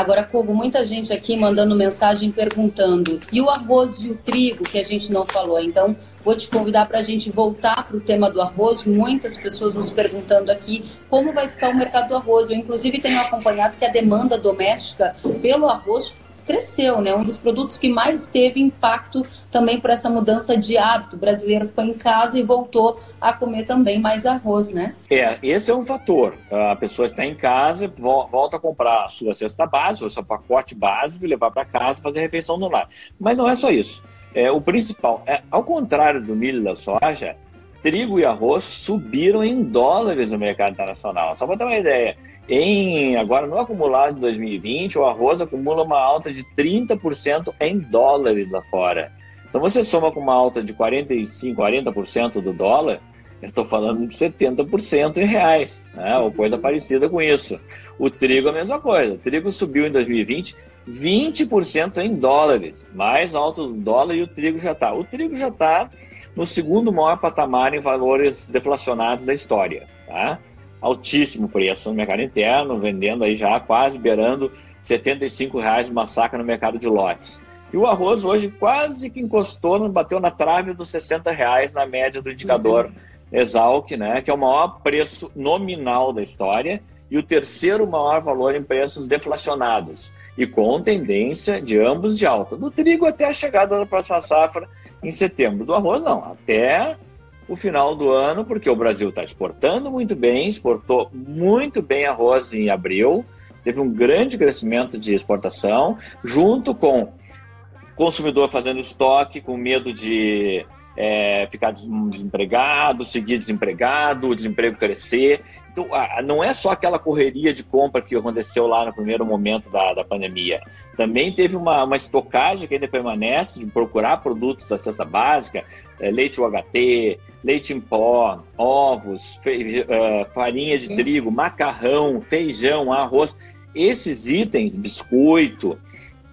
Agora, Kogo, muita gente aqui mandando mensagem perguntando: e o arroz e o trigo que a gente não falou? Então, vou te convidar para a gente voltar para o tema do arroz. Muitas pessoas nos perguntando aqui como vai ficar o mercado do arroz. Eu, inclusive, tenho acompanhado que a demanda doméstica pelo arroz cresceu, né? Um dos produtos que mais teve impacto também por essa mudança de hábito. O brasileiro ficou em casa e voltou a comer também mais arroz, né? É, esse é um fator. A pessoa está em casa, volta a comprar a sua cesta básica, o seu pacote básico levar para casa fazer a refeição no lar. Mas não é só isso. É, o principal, é, ao contrário do milho e da soja, trigo e arroz subiram em dólares no mercado internacional. Só para ter uma ideia, em agora no acumulado de 2020, o arroz acumula uma alta de 30% em dólares lá fora. Então você soma com uma alta de 45, 40% do dólar, eu estou falando de 70% em reais, né? ou coisa parecida com isso. O trigo é a mesma coisa. O trigo subiu em 2020 20% em dólares, mais alto do dólar e o trigo já está. O trigo já está no segundo maior patamar em valores deflacionados da história. Tá? Altíssimo preço no mercado interno, vendendo aí já quase beirando 75 reais uma saca no mercado de lotes. E o arroz hoje quase que encostou, bateu na trave dos 60 reais na média do indicador uhum. Exalc, né, que é o maior preço nominal da história e o terceiro maior valor em preços deflacionados e com tendência de ambos de alta. Do trigo até a chegada da próxima safra em setembro. Do arroz não, até o final do ano, porque o Brasil está exportando muito bem, exportou muito bem arroz em abril, teve um grande crescimento de exportação, junto com consumidor fazendo estoque, com medo de é, ficar desempregado, seguir desempregado, o desemprego crescer. Então, não é só aquela correria de compra que aconteceu lá no primeiro momento da, da pandemia. Também teve uma, uma estocagem que ainda permanece de procurar produtos da cesta básica, é, leite UHT, leite em pó, ovos, fe, uh, farinha de trigo, macarrão, feijão, arroz. Esses itens, biscoito,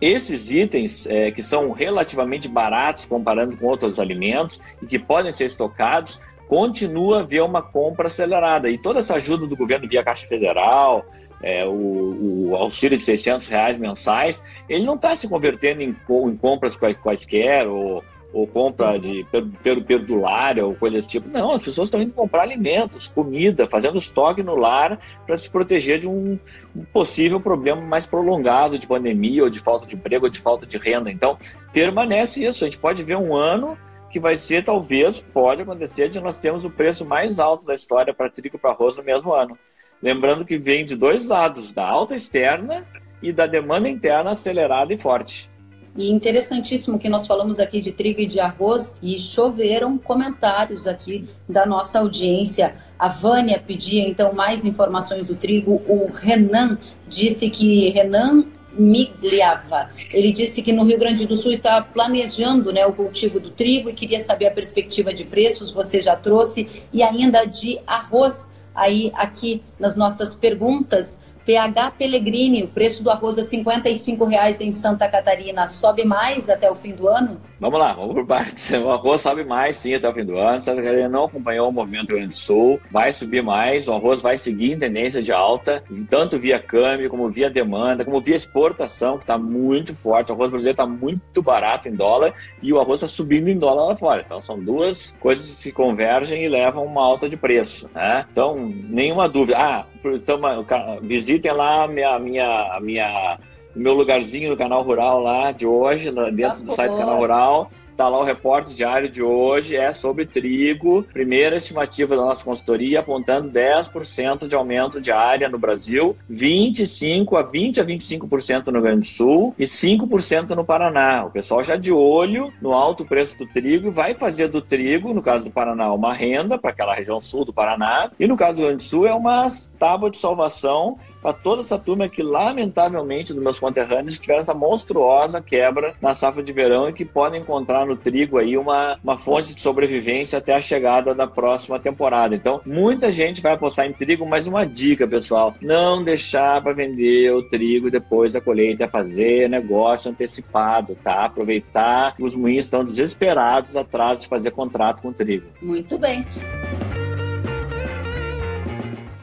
esses itens, é, que são relativamente baratos comparando com outros alimentos e que podem ser estocados, continua a haver uma compra acelerada. E toda essa ajuda do governo via Caixa Federal, é, o, o, auxílio de 600 reais mensais, ele não está se convertendo em, em compras quaisquer ou ou compra de pelo perdulária ou coisa desse tipo. Não, as pessoas estão indo comprar alimentos, comida, fazendo estoque no lar para se proteger de um, um, possível problema mais prolongado de pandemia ou de falta de emprego ou de falta de renda. Então, permanece isso. A gente pode ver um ano que vai ser, talvez, pode acontecer de nós termos o preço mais alto da história para trigo e para arroz no mesmo ano. Lembrando que vem de dois lados, da alta externa e da demanda interna acelerada e forte. E interessantíssimo que nós falamos aqui de trigo e de arroz e choveram comentários aqui da nossa audiência. A Vânia pedia então mais informações do trigo. O Renan disse que Renan Migliava. Ele disse que no Rio Grande do Sul está planejando né, o cultivo do trigo e queria saber a perspectiva de preços, você já trouxe, e ainda de arroz. Aí, aqui nas nossas perguntas, PH Pellegrini, o preço do arroz a R$ 55,00 em Santa Catarina sobe mais até o fim do ano? Vamos lá, vamos por partes. <laughs> O arroz sobe mais sim até o fim do ano. Santa Catarina não acompanhou o movimento do Rio Grande do Sul, vai subir mais. O arroz vai seguir em tendência de alta, tanto via câmbio, como via demanda, como via exportação, que está muito forte. O arroz brasileiro está muito barato em dólar e o arroz está subindo em dólar lá fora. Então são duas coisas que convergem e levam uma alta de preço. Né? Então, nenhuma dúvida. Ah, então, visitem lá a minha, minha, minha, meu lugarzinho no canal Rural lá de hoje, dentro do site do Canal Rural. Está lá o repórter diário de hoje, é sobre trigo. Primeira estimativa da nossa consultoria apontando 10% de aumento de área no Brasil, 25 a 20 a 25% no Rio Grande do Sul e 5% no Paraná. O pessoal já de olho no alto preço do trigo vai fazer do trigo, no caso do Paraná, uma renda para aquela região sul do Paraná e no caso do Rio Grande do Sul é uma tábua de salvação para toda essa turma que, lamentavelmente, dos meus conterrâneos, tiveram essa monstruosa quebra na safra de verão e que podem encontrar no trigo aí uma, uma fonte de sobrevivência até a chegada da próxima temporada. Então, muita gente vai apostar em trigo, mas uma dica, pessoal: não deixar para vender o trigo depois da colheita, é fazer negócio antecipado, tá? Aproveitar os moinhos estão desesperados atrás de fazer contrato com o trigo. Muito bem.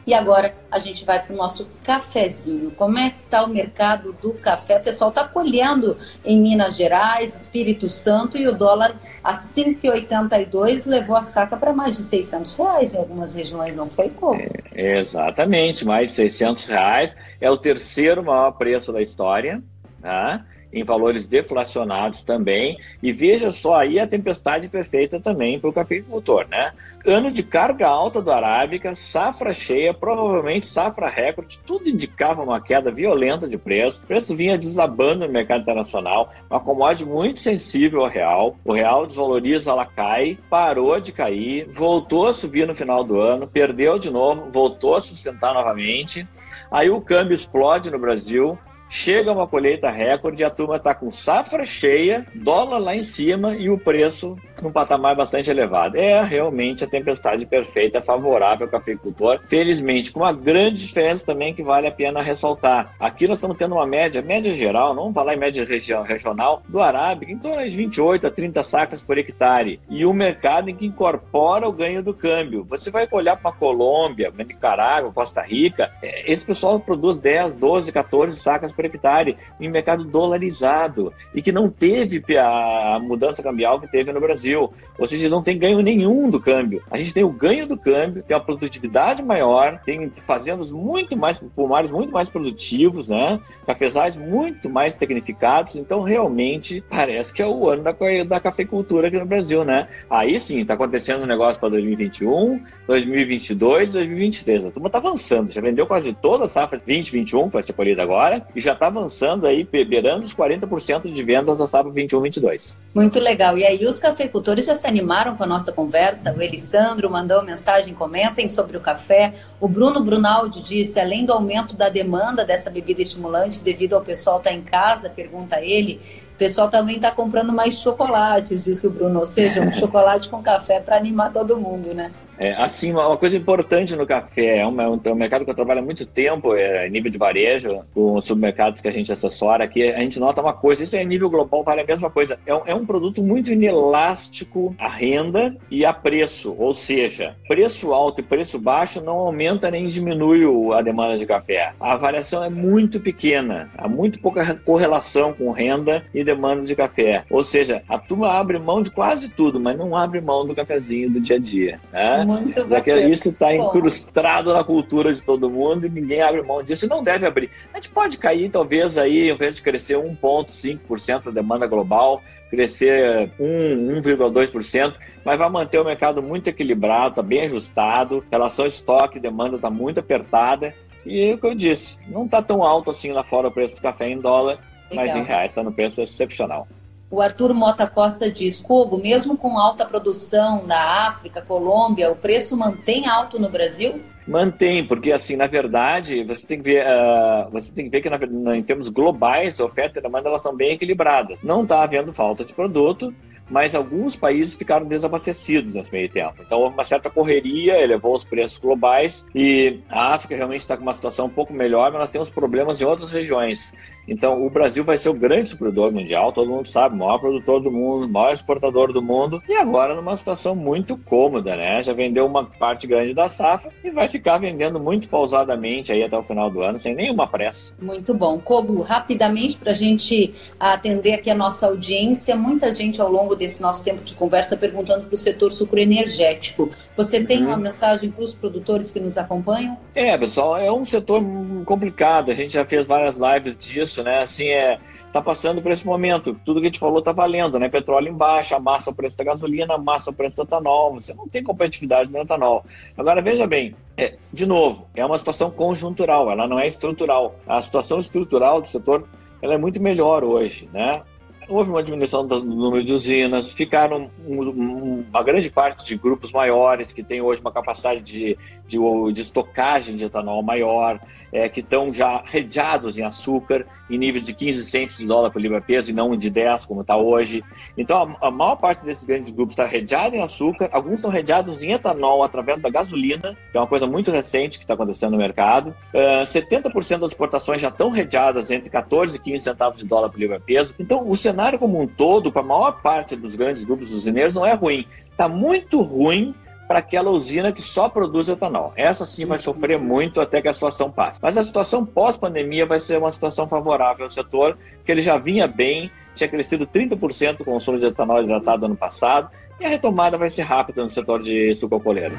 E agora a gente vai para o nosso cafezinho. Como é que está o mercado do café? O pessoal está colhendo em Minas Gerais, Espírito Santo e o dólar a 5,82 levou a saca para mais de 600 reais em algumas regiões, não foi como? É, exatamente, mais de 600 reais. É o terceiro maior preço da história, tá? Em valores deflacionados também. E veja só aí a tempestade perfeita também para o cafeicultor, né? Ano de carga alta do Arábica, safra cheia, provavelmente safra recorde, tudo indicava uma queda violenta de preço. O preço vinha desabando no mercado internacional, uma commodity muito sensível ao real. O real desvaloriza, ela cai, parou de cair, voltou a subir no final do ano, perdeu de novo, voltou a sustentar novamente. Aí o câmbio explode no Brasil, Chega uma colheita recorde, a turma está com safra cheia, dólar lá em cima e o preço num patamar bastante elevado. É realmente a tempestade perfeita, favorável ao cafeicultor. Felizmente, com uma grande diferença também que vale a pena ressaltar. Aqui nós estamos tendo uma média, média geral, não vamos falar em média regional, do Arábica, em torno de 28 a 30 sacas por hectare. E um mercado em que incorpora o ganho do câmbio. Você vai olhar para a Colômbia, Nicarágua, Costa Rica, é, esse pessoal produz 10, 12, 14 sacas por hectare em mercado dolarizado e que não teve a mudança cambial que teve no Brasil. Brasil. Ou seja, não tem ganho nenhum do câmbio. A gente tem o ganho do câmbio, tem uma produtividade maior, tem fazendas muito mais, pomares muito mais produtivos, né? Cafezais muito mais tecnificados. Então, realmente, parece que é o ano da, da cafeicultura aqui no Brasil, né? Aí sim, está acontecendo um negócio para 2021, 2022, 2023. A turma está avançando. Já vendeu quase toda a safra 2021, que vai ser colhida agora, e já está avançando aí, beirando os 40% de vendas da safra 21-22. Muito legal. E aí os cafeicultores já se animaram com a nossa conversa. O Elisandro mandou mensagem, comentem sobre o café. O Bruno Brunaldi disse, além do aumento da demanda dessa bebida estimulante devido ao pessoal estar tá em casa, pergunta ele, o pessoal também está comprando mais chocolates, disse o Bruno. Ou seja, um chocolate com café para animar todo mundo, né? É, assim, uma coisa importante no café, é um, é um, mercado que eu trabalho há muito tempo, é nível de varejo, com os supermercados que a gente assessora aqui, a gente nota uma coisa, isso é nível global, vale a mesma coisa. É um, é um produto muito inelástico à renda e a preço, ou seja, preço alto e preço baixo não aumenta nem diminui a demanda de café. A variação é muito pequena, há muito pouca correlação com renda e demanda de café. Ou seja, a turma abre mão de quase tudo, mas não abre mão do cafezinho do dia a dia. Né? Muito bacana. Isso está incrustado na cultura de todo mundo e ninguém abre mão disso e não deve abrir. A gente pode cair, talvez, aí, ao invés de crescer 1,5% da demanda global, crescer 1, 1,2%, mas vai manter o mercado muito equilibrado, está bem ajustado, relação estoque e demanda está muito apertada. E é o que eu disse, não está tão alto assim lá fora o preço do café em dólar, Legal. mas em reais está no preço excepcional. O Arthur Mota Costa diz: Cogo, mesmo com alta produção da África, Colômbia, o preço mantém alto no Brasil? Mantém, porque assim, na verdade, você tem que ver, uh, você tem que ver que na, em termos globais, a oferta e a demanda elas são bem equilibradas. Não está havendo falta de produto, mas alguns países ficaram desabastecidos nesse meio tempo. Então houve uma certa correria, elevou os preços globais e a África realmente está com uma situação um pouco melhor, mas nós temos problemas em outras regiões. Então, o Brasil vai ser o grande supridor mundial, todo mundo sabe, o maior produtor do mundo, o maior exportador do mundo, e agora numa situação muito cômoda, né? Já vendeu uma parte grande da safra e vai ficar vendendo muito pausadamente aí até o final do ano, sem nenhuma pressa. Muito bom. Kogo, rapidamente para a gente atender aqui a nossa audiência, muita gente ao longo desse nosso tempo de conversa perguntando para o setor sucroenergético. Você tem uhum. uma mensagem para os produtores que nos acompanham? É, pessoal, é um setor complicado, a gente já fez várias lives disso, isso, né? Assim, é, tá passando por esse momento. Tudo que a gente falou tá valendo, né? Petróleo em baixa, massa o preço da gasolina, massa o preço do etanol. Você não tem competitividade no etanol. Agora, veja bem, é, de novo, é uma situação conjuntural, ela não é estrutural. A situação estrutural do setor ela é muito melhor hoje, né? Houve uma diminuição do número de usinas, ficaram uma grande parte de grupos maiores que têm hoje uma capacidade de, de, de estocagem de etanol maior, é, que estão já redeados em açúcar, em níveis de 15 centos de dólar por libra-peso e não de 10, como está hoje. Então, a, a, maior parte desses grandes grupos está redeado em açúcar, alguns estão redeados em etanol através da gasolina, que é uma coisa muito recente que está acontecendo no mercado. Uh, 70% das exportações já estão redeadas entre 14 e 15 centavos de dólar por libra-peso. Então, o cenário como um todo, para a maior parte dos grandes grupos usineiros, não é ruim. Está muito ruim para aquela usina que só produz etanol. Essa sim vai sofrer muito até que a situação passe. Mas a situação pós-pandemia vai ser uma situação favorável ao setor, que ele já vinha bem, tinha crescido 30% o consumo de etanol hidratado ano passado, e a retomada vai ser rápida no setor de sucocoleiro.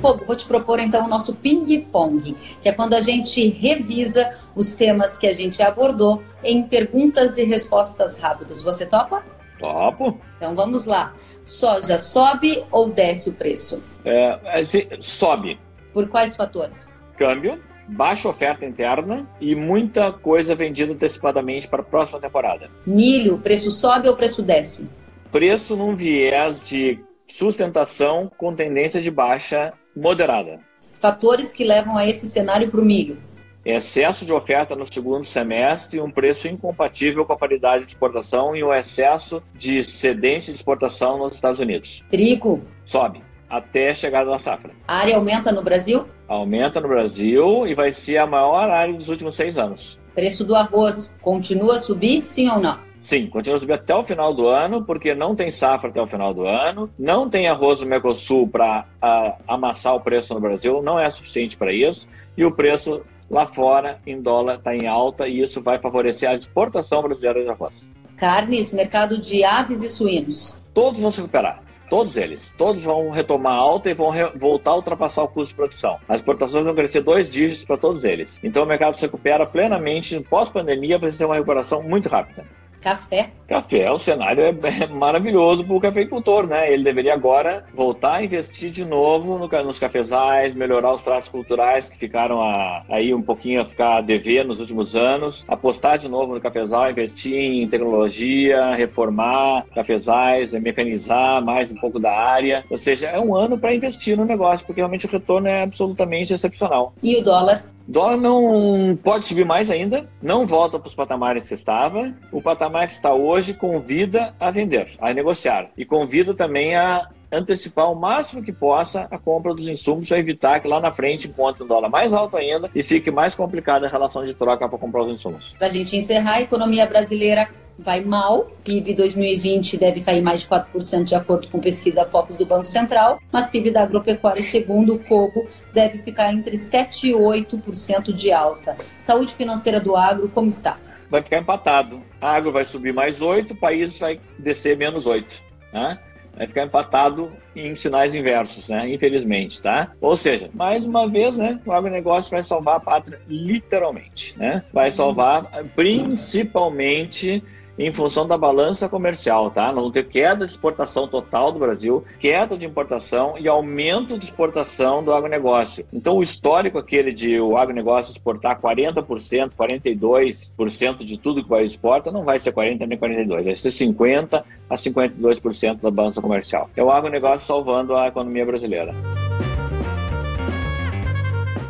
Fogo, vou te propor então o nosso ping-pong, que é quando a gente revisa os temas que a gente abordou em perguntas e respostas rápidas. Você topa? Topo. Então vamos lá. Soja sobe ou desce o preço? É, é sobe. Por quais fatores? Câmbio, baixa oferta interna e muita coisa vendida antecipadamente para a próxima temporada. Milho, preço sobe ou preço desce? Preço num viés de sustentação com tendência de baixa moderada. Fatores que levam a esse cenário para o milho excesso de oferta no segundo semestre e um preço incompatível com a paridade de exportação e o excesso de excedente de exportação nos Estados Unidos. Trigo. Sobe até a chegada da safra. A área aumenta no Brasil? Aumenta no Brasil e vai ser a maior área dos últimos seis anos. Preço do arroz continua a subir, sim ou não? Sim, continua a subir até o final do ano, porque não tem safra até o final do ano, não tem arroz no Mercosul para uh, amassar o preço no Brasil, não é suficiente para isso, e o preço Lá fora, em dólar, está em alta e isso vai favorecer a exportação brasileira de arroz. Carnes, mercado de aves e suínos. Todos vão se recuperar. Todos eles. Todos vão retomar alta e vão voltar a ultrapassar o custo de produção. As exportações vão crescer dois dígitos para todos eles. Então o mercado se recupera plenamente. Pós-pandemia vai ser uma recuperação muito rápida. Café. Café, o cenário é, é maravilhoso para o cafeicultor, né? Ele deveria agora voltar a investir de novo no, nos cafezais, melhorar os tratos culturais que ficaram a, aí um pouquinho a ficar a dever nos últimos anos, apostar de novo no cafezal, investir em tecnologia, reformar cafezais, mecanizar mais um pouco da área. Ou seja, é um ano para investir no negócio, porque realmente o retorno é absolutamente excepcional. E o dólar? Dólar não pode subir mais ainda, não volta para os patamares que estava. O patamar que está hoje convida a vender, a negociar e convida também a antecipar o máximo que possa a compra dos insumos para evitar que lá na frente encontre um dólar mais alto ainda e fique mais complicada a relação de troca para comprar os insumos. Para a gente encerrar, a economia brasileira vai mal. PIB 2020 deve cair mais de 4% de acordo com pesquisa Focus do Banco Central, mas PIB da agropecuária, segundo o Cogo, deve ficar entre 7 e 8% de alta. Saúde financeira do agro, como está? Vai ficar empatado. A agro vai subir mais 8, o país vai descer menos 8. Né? vai ficar empatado em sinais inversos, né? Infelizmente, tá? Ou seja, mais uma vez, né? O agronegócio vai salvar a pátria literalmente, né? Vai salvar principalmente em função da balança comercial, tá? Vamos ter queda de exportação total do Brasil, queda de importação e aumento de exportação do agronegócio. Então, o histórico aquele de o agronegócio exportar 40%, 42% de tudo que o país exporta, não vai ser 40% nem 42%, vai ser 50% a 52% da balança comercial. É o agronegócio salvando a economia brasileira.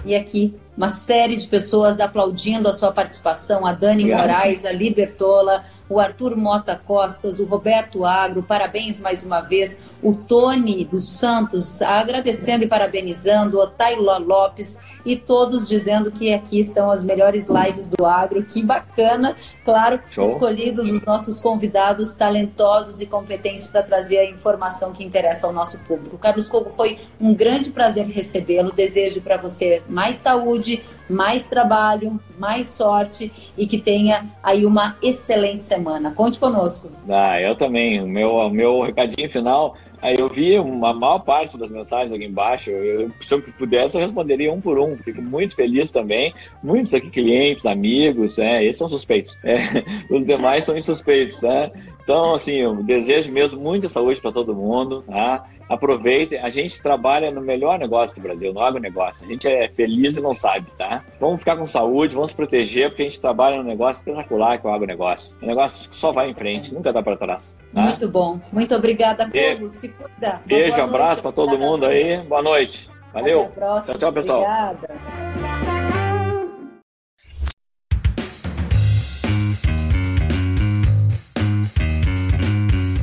E aqui uma série de pessoas aplaudindo a sua participação, a Dani Obrigado. Moraes, a Libertola, o Arthur Mota Costas, o Roberto Agro, parabéns mais uma vez, o Tony dos Santos, agradecendo e parabenizando, o Taylor Lopes e todos dizendo que aqui estão as melhores lives do agro, que bacana, claro, Show. escolhidos os nossos convidados talentosos e competentes para trazer a informação que interessa ao nosso público. Carlos Cogo, foi um grande prazer recebê-lo, desejo para você mais saúde, saúde, mais trabalho, mais sorte e que tenha aí uma excelente semana. Conte conosco. Ah, eu também. O meu, meu recadinho final. Aí eu vi uma maior parte das mensagens aqui embaixo. Eu, se eu pudesse, eu responderia um por um. Fico muito feliz também. Muitos aqui, clientes, amigos, né? Esses são suspeitos. É, <laughs> os demais são insuspeitos, né? Então, assim, eu desejo mesmo muita saúde para todo mundo, tá? Aproveitem. A gente trabalha no melhor negócio do Brasil, no agronegócio. A gente é feliz e não sabe, tá? Vamos ficar com saúde, vamos proteger, porque a gente trabalha num negócio espetacular que é o agronegócio. É um negócio que só vai em frente, nunca dá para trás. Tá? Muito bom. Muito obrigada, Cogo. Se cuida. Beijo, abraço para todo mundo aí. Boa noite. Valeu. Tchau, tchau, pessoal. Obrigada.